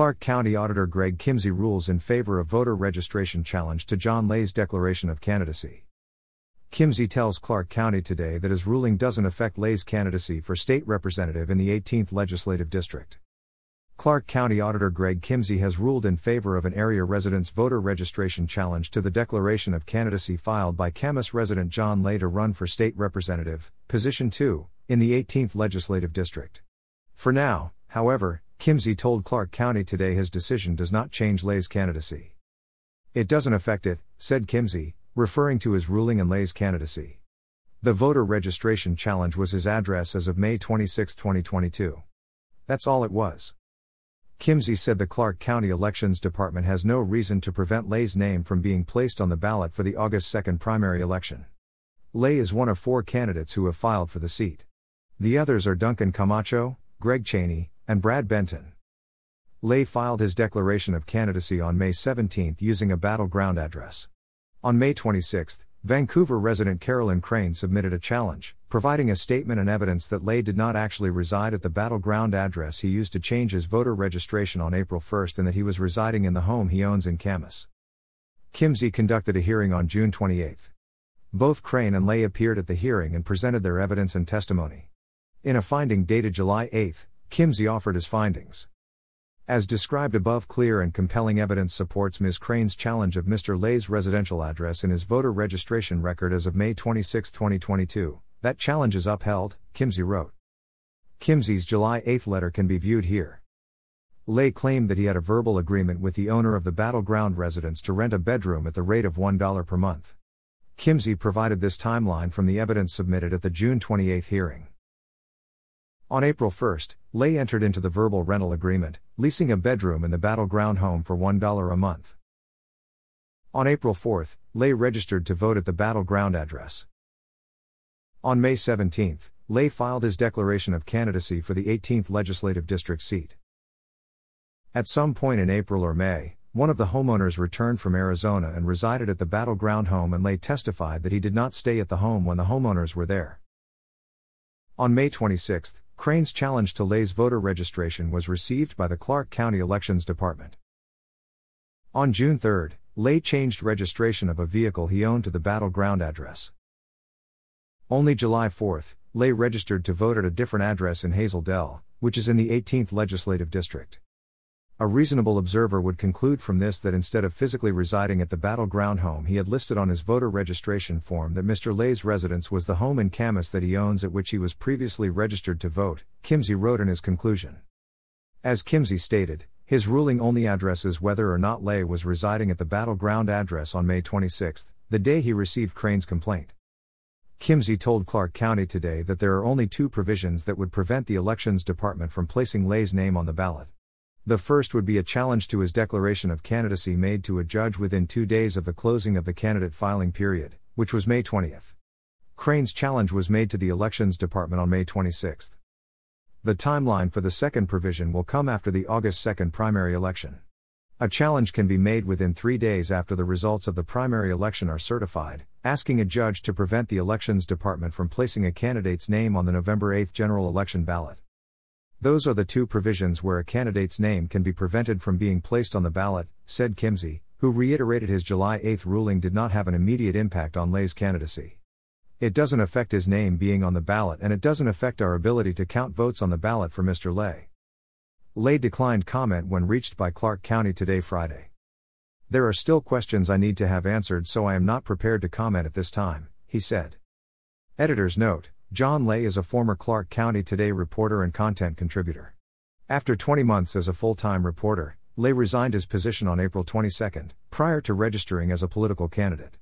Clark County Auditor Greg Kimsey rules in favor of voter registration challenge to John Lay's declaration of candidacy. Kimsey tells Clark County today that his ruling doesn't affect Lay's candidacy for state representative in the 18th Legislative District. Clark County Auditor Greg Kimsey has ruled in favor of an area resident's voter registration challenge to the declaration of candidacy filed by Camas resident John Lay to run for state representative, position 2, in the 18th Legislative District. For now, however, Kimsey told Clark County today his decision does not change Lay's candidacy. It doesn't affect it, said Kimsey, referring to his ruling and Lay's candidacy. The voter registration challenge was his address as of May 26, 2022. That's all it was. Kimsey said the Clark County Elections Department has no reason to prevent Lay's name from being placed on the ballot for the August 2 primary election. Lay is one of four candidates who have filed for the seat. The others are Duncan Camacho, Greg Cheney, and Brad Benton. Lay filed his declaration of candidacy on May 17 using a Battle Ground address. On May 26, Vancouver resident Carolyn Crane submitted a challenge, providing a statement and evidence that Lay did not actually reside at the Battle Ground address he used to change his voter registration on April 1 and that he was residing in the home he owns in Camas. Kimsey conducted a hearing on June 28. Both Crane and Lay appeared at the hearing and presented their evidence and testimony. In a finding dated July 8, Kimsey offered his findings. As described above, clear and compelling evidence supports Ms. Crane's challenge of Mr. Lay's residential address in his voter registration record as of May 26, 2022. That challenge is upheld, Kimsey wrote. Kimsey's July 8 letter can be viewed here. Lay claimed that he had a verbal agreement with the owner of the Battle Ground residence to rent a bedroom at the rate of $1 per month. Kimsey provided this timeline from the evidence submitted at the June 28 hearing. On April 1, Lay entered into the verbal rental agreement, leasing a bedroom in the Battle Ground home for $1 a month. On April 4, Lay registered to vote at the Battle Ground address. On May 17, Lay filed his declaration of candidacy for the 18th legislative district seat. At some point in April or May, one of the homeowners returned from Arizona and resided at the Battle Ground home and Lay testified that he did not stay at the home when the homeowners were there. On May 26, Crane's challenge to Lay's voter registration was received by the Clark County Elections Department. On June 3, Lay changed registration of a vehicle he owned to the Battle Ground address. Only July 4, Lay registered to vote at a different address in Hazel Dell, which is in the 18th Legislative District. A reasonable observer would conclude from this that instead of physically residing at the Battle Ground home he had listed on his voter registration form that Mr. Lay's residence was the home in Camas that he owns at which he was previously registered to vote, Kimsey wrote in his conclusion. As Kimsey stated, his ruling only addresses whether or not Lay was residing at the Battle Ground address on May 26, the day he received Crane's complaint. Kimsey told Clark County today that there are only two provisions that would prevent the Elections Department from placing Lay's name on the ballot. The first would be a challenge to his declaration of candidacy made to a judge within two days of the closing of the candidate filing period, which was May 20th. Crane's challenge was made to the Elections Department on May 26th. The timeline for the second provision will come after the August 2nd primary election. A challenge can be made within three days after the results of the primary election are certified, asking a judge to prevent the Elections Department from placing a candidate's name on the November 8 general election ballot. Those are the two provisions where a candidate's name can be prevented from being placed on the ballot, said Kimsey, who reiterated his July 8 ruling did not have an immediate impact on Lay's candidacy. It doesn't affect his name being on the ballot and it doesn't affect our ability to count votes on the ballot for Mr. Lay. Lay declined comment when reached by Clark County today, Friday. There are still questions I need to have answered, so I am not prepared to comment at this time, he said. Editor's note John Lay is a former Clark County Today reporter and content contributor. After 20 months as a full time reporter, Lay resigned his position on April 22, prior to registering as a political candidate.